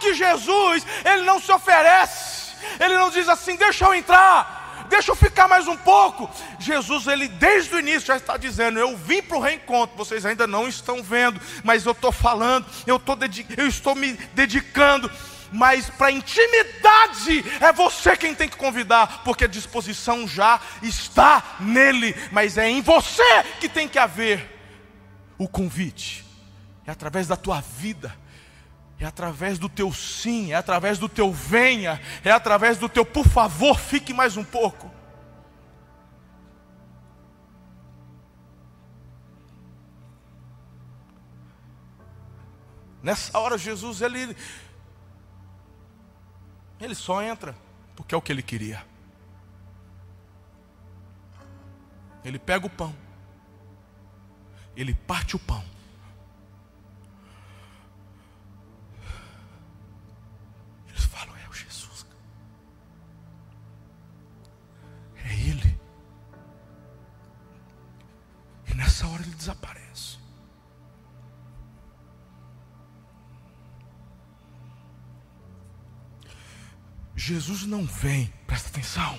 que Jesus, ele não se oferece, ele não diz assim: "Deixa eu entrar" deixa eu ficar mais um pouco. Jesus, ele desde o início já está dizendo: Eu vim para o reencontro, vocês ainda não estão vendo, mas eu estou falando, eu, tô eu estou me dedicando. Mas para intimidade é você quem tem que convidar, porque a disposição já está nele, mas é em você que tem que haver o convite, é através da tua vida é através do teu sim, é através do teu venha, é através do teu por favor, fique mais um pouco. Nessa hora Jesus ele ele só entra porque é o que ele queria. Ele pega o pão. Ele parte o pão. Nessa hora ele desaparece. Jesus não vem, presta atenção.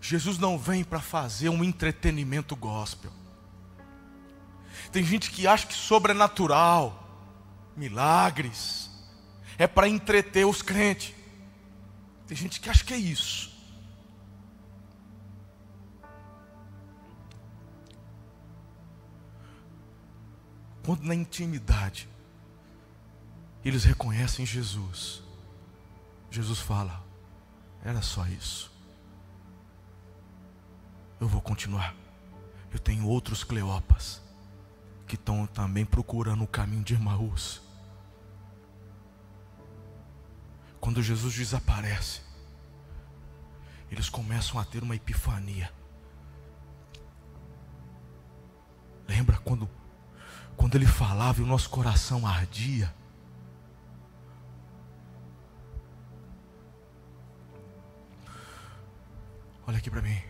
Jesus não vem para fazer um entretenimento gospel. Tem gente que acha que sobrenatural, milagres, é para entreter os crentes. Tem gente que acha que é isso. Quando na intimidade eles reconhecem Jesus, Jesus fala: era só isso. Eu vou continuar. Eu tenho outros Cleopas que estão também procurando o caminho de Emaús. Quando Jesus desaparece, eles começam a ter uma epifania. Lembra quando quando ele falava e o nosso coração ardia. Olha aqui para mim.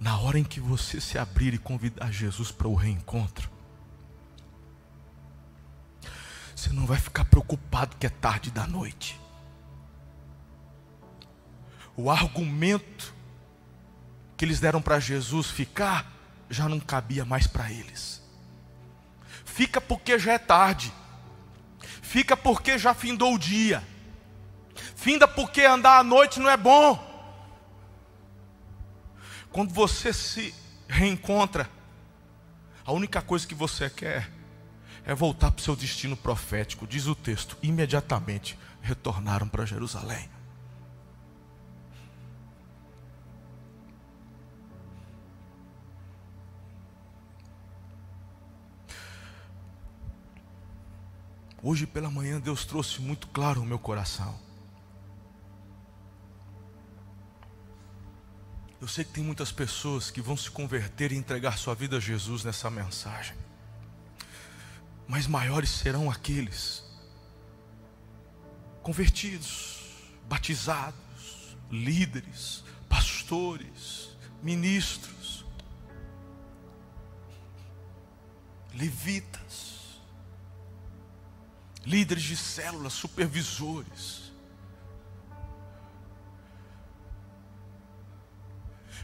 Na hora em que você se abrir e convidar Jesus para o reencontro, você não vai ficar preocupado que é tarde da noite. O argumento que eles deram para Jesus ficar, já não cabia mais para eles. Fica porque já é tarde. Fica porque já findou o dia. Finda porque andar à noite não é bom. Quando você se reencontra, a única coisa que você quer é voltar para o seu destino profético. Diz o texto: imediatamente retornaram para Jerusalém. Hoje pela manhã Deus trouxe muito claro o meu coração. Eu sei que tem muitas pessoas que vão se converter e entregar sua vida a Jesus nessa mensagem. Mas maiores serão aqueles convertidos, batizados, líderes, pastores, ministros, levitas, líderes de células, supervisores,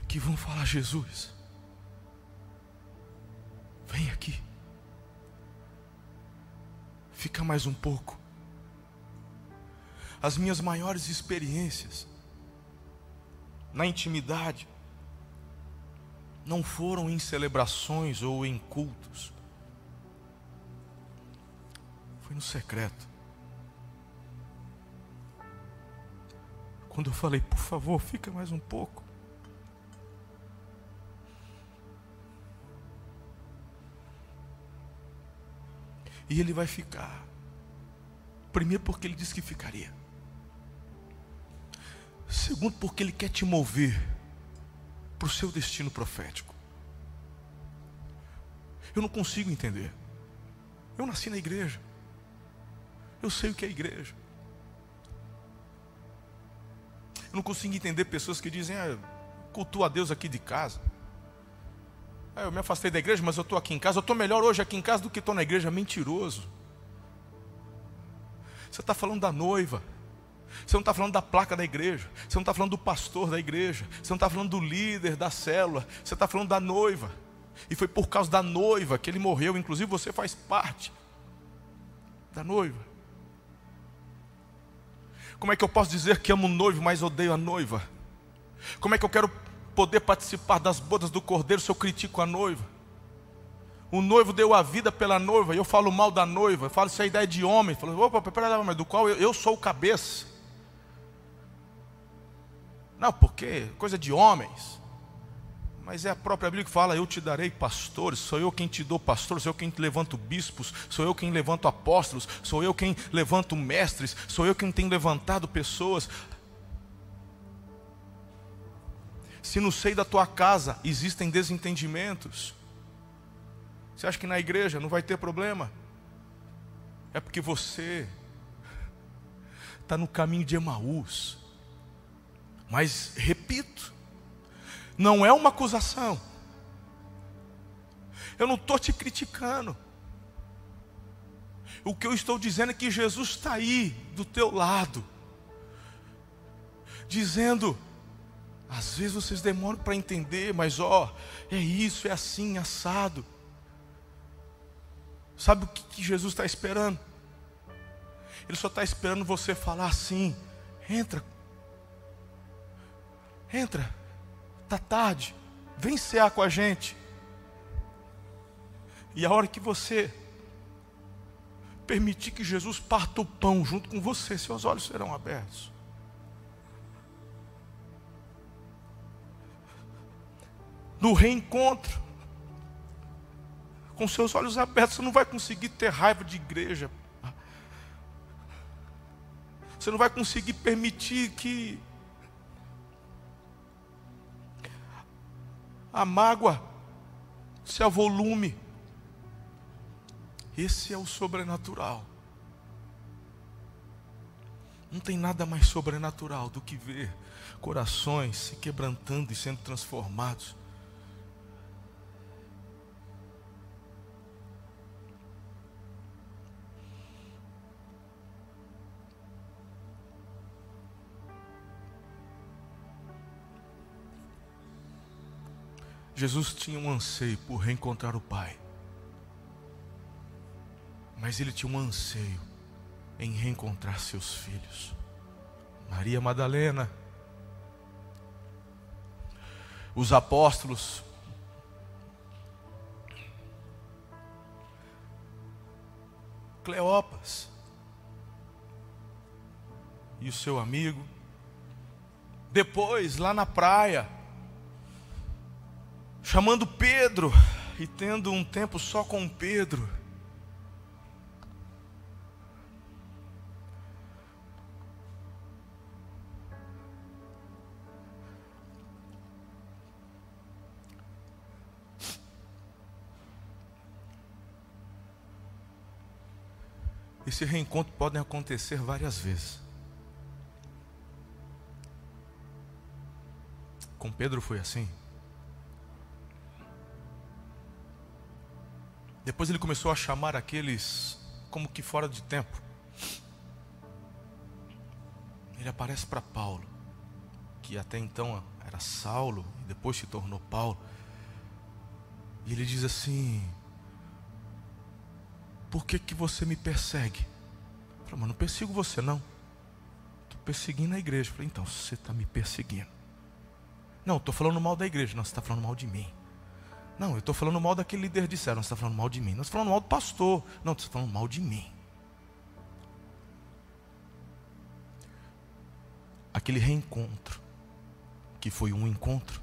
que vão falar: Jesus, vem aqui, fica mais um pouco. As minhas maiores experiências na intimidade não foram em celebrações ou em cultos, foi no secreto. Quando eu falei, por favor, fica mais um pouco. E ele vai ficar. Primeiro, porque ele disse que ficaria. Segundo, porque ele quer te mover para o seu destino profético. Eu não consigo entender. Eu nasci na igreja. Eu sei o que é igreja. Eu não consigo entender pessoas que dizem, ah, cultua a Deus aqui de casa. Ah, eu me afastei da igreja, mas eu estou aqui em casa. Eu estou melhor hoje aqui em casa do que estou na igreja. Mentiroso. Você está falando da noiva. Você não está falando da placa da igreja. Você não está falando do pastor da igreja. Você não está falando do líder da célula. Você está falando da noiva. E foi por causa da noiva que ele morreu. Inclusive você faz parte da noiva. Como é que eu posso dizer que amo o noivo, mas odeio a noiva? Como é que eu quero poder participar das bodas do cordeiro se eu critico a noiva? O noivo deu a vida pela noiva, e eu falo mal da noiva, eu falo isso é ideia de homem. Eu falo, opa, pera, mas do qual eu, eu sou o cabeça. Não, porque coisa de homens. Mas é a própria Bíblia que fala: Eu te darei pastores, sou eu quem te dou pastores, sou eu quem te levanto bispos, sou eu quem levanto apóstolos, sou eu quem levanto mestres, sou eu quem tenho levantado pessoas. Se no seio da tua casa existem desentendimentos, você acha que na igreja não vai ter problema? É porque você está no caminho de Emaús. Mas, repito, não é uma acusação. Eu não estou te criticando. O que eu estou dizendo é que Jesus está aí, do teu lado, dizendo: às vezes vocês demoram para entender, mas ó, é isso, é assim, assado. Sabe o que, que Jesus está esperando? Ele só está esperando você falar assim: entra, Entra, está tarde, vem cear com a gente. E a hora que você permitir que Jesus parta o pão junto com você, seus olhos serão abertos. No reencontro, com seus olhos abertos, você não vai conseguir ter raiva de igreja. Você não vai conseguir permitir que a mágoa se avolume. Esse é o sobrenatural. Não tem nada mais sobrenatural do que ver corações se quebrantando e sendo transformados. Jesus tinha um anseio por reencontrar o Pai. Mas ele tinha um anseio em reencontrar seus filhos. Maria Madalena, os apóstolos, Cleopas e o seu amigo. Depois, lá na praia, chamando Pedro e tendo um tempo só com Pedro. Esse reencontro pode acontecer várias vezes. Com Pedro foi assim. Depois ele começou a chamar aqueles como que fora de tempo. Ele aparece para Paulo, que até então era Saulo e depois se tornou Paulo. E ele diz assim: Por que que você me persegue? Eu falo, mas não persigo você não. Estou perseguindo a igreja. Eu falei, então, você está me perseguindo. Não, estou falando mal da igreja. Não, você está falando mal de mim. Não, eu estou falando mal daquele líder. Não, você está falando mal de mim. Não, está falando mal do pastor. Não, você está falando mal de mim. Aquele reencontro, que foi um encontro,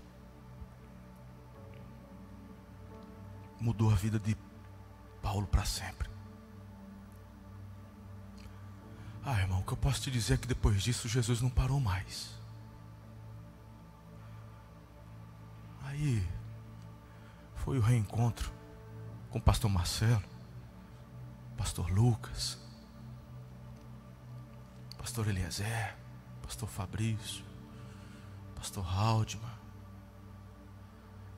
mudou a vida de Paulo para sempre. Ah, irmão, o que eu posso te dizer é que depois disso Jesus não parou mais. Aí foi o reencontro com o pastor Marcelo, pastor Lucas, pastor Eliezer, pastor Fabrício, pastor Haldman,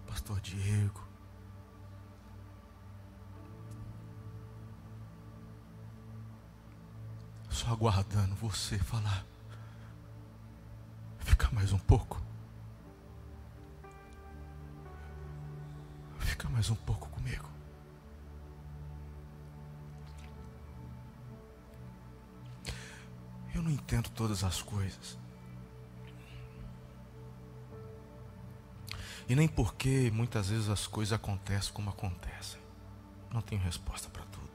pastor Diego. Só aguardando você falar. Fica mais um pouco. Mais um pouco comigo. Eu não entendo todas as coisas. E nem porque muitas vezes as coisas acontecem como acontecem. Não tenho resposta para tudo.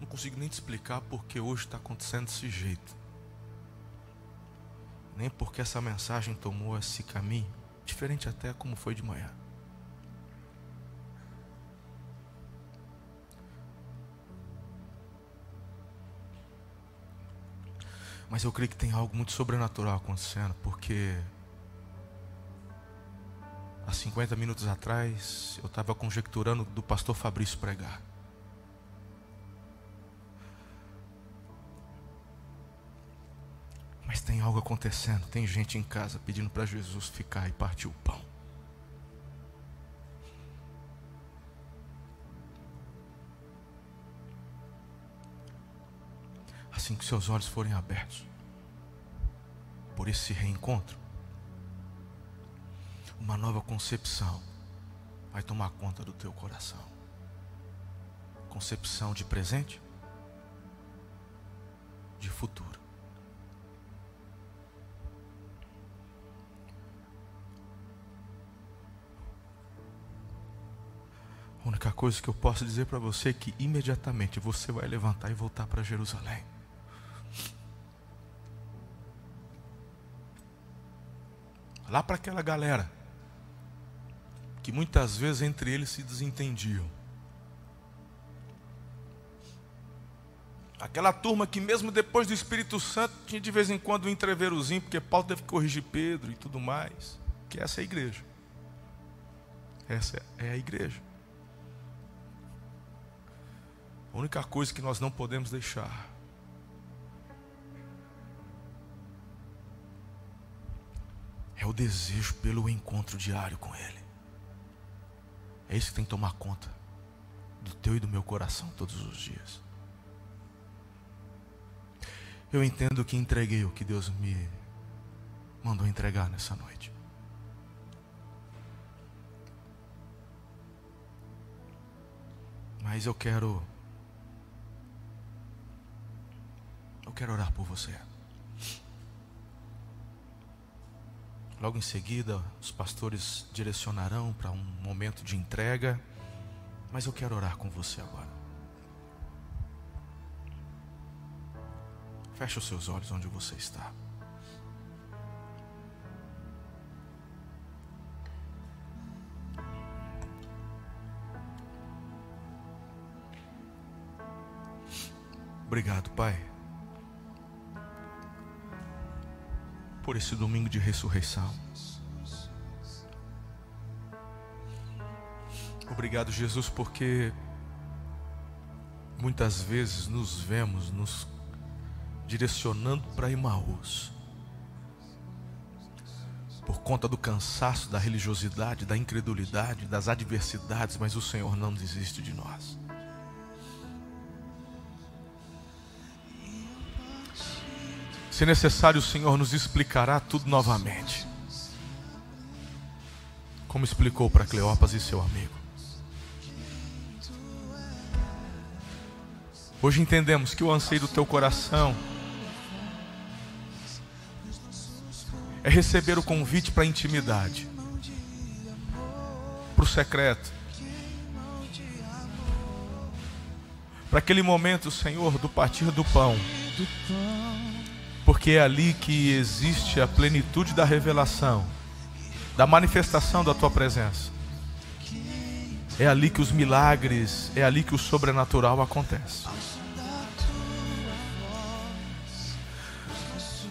Não consigo nem te explicar porque hoje está acontecendo desse jeito. Nem porque essa mensagem tomou esse caminho, diferente até como foi de manhã. Mas eu creio que tem algo muito sobrenatural acontecendo, porque há 50 minutos atrás eu estava conjecturando do pastor Fabrício pregar. Mas tem algo acontecendo, tem gente em casa pedindo para Jesus ficar e partir o pão. Assim que seus olhos forem abertos por esse reencontro, uma nova concepção vai tomar conta do teu coração. Concepção de presente, de futuro. A única coisa que eu posso dizer para você é que imediatamente você vai levantar e voltar para Jerusalém. Lá para aquela galera que muitas vezes entre eles se desentendiam. Aquela turma que mesmo depois do Espírito Santo tinha de vez em quando um entreverozinho, porque Paulo teve que corrigir Pedro e tudo mais. Que essa é a igreja. Essa é a igreja. A única coisa que nós não podemos deixar é o desejo pelo encontro diário com Ele. É isso que tem que tomar conta do teu e do meu coração todos os dias. Eu entendo que entreguei o que Deus me mandou entregar nessa noite. Mas eu quero. Eu quero orar por você. Logo em seguida, os pastores direcionarão para um momento de entrega, mas eu quero orar com você agora. Feche os seus olhos onde você está. Obrigado, Pai. Por esse domingo de ressurreição. Obrigado, Jesus, porque muitas vezes nos vemos nos direcionando para Imaús. Por conta do cansaço, da religiosidade, da incredulidade, das adversidades, mas o Senhor não desiste de nós. Se necessário, o Senhor nos explicará tudo novamente. Como explicou para Cleopas e seu amigo. Hoje entendemos que o anseio do teu coração é receber o convite para a intimidade, para o secreto, para aquele momento, Senhor, do partir do pão, porque é ali que existe a plenitude da revelação, da manifestação da tua presença. É ali que os milagres, é ali que o sobrenatural acontece.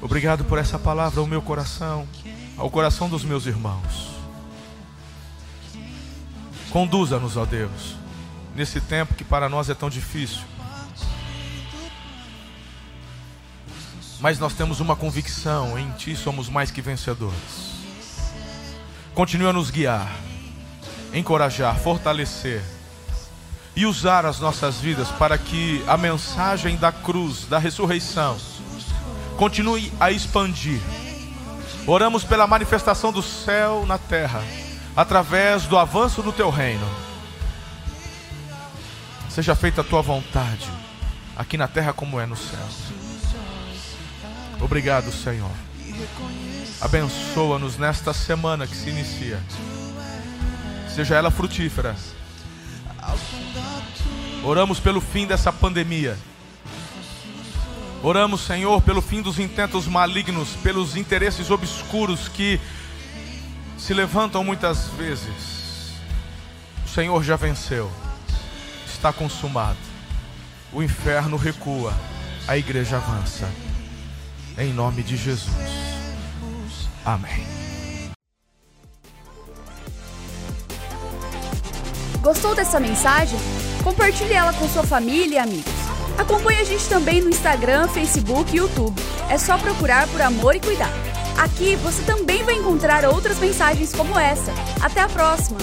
Obrigado por essa palavra ao meu coração, ao coração dos meus irmãos. Conduza-nos, ó Deus, nesse tempo que para nós é tão difícil. Mas nós temos uma convicção: em Ti somos mais que vencedores. Continue a nos guiar, encorajar, fortalecer e usar as nossas vidas para que a mensagem da cruz, da ressurreição, continue a expandir. Oramos pela manifestação do céu na terra, através do avanço do teu reino. Seja feita a tua vontade, aqui na terra como é no céu. Obrigado, Senhor. Abençoa-nos nesta semana que se inicia. Seja ela frutífera. Oramos pelo fim dessa pandemia Oramos, Senhor, pelo fim dos intentos malignos, pelos interesses obscuros que se levantam muitas vezes. O Senhor já venceu, está consumado. O inferno recua, a igreja avança. Em nome de Jesus. Amém. Gostou dessa mensagem? Compartilhe ela com sua família e amigos. Acompanhe a gente também no Instagram, Facebook e YouTube. É só procurar por Amor e Cuidar. Aqui você também vai encontrar outras mensagens como essa. Até a próxima!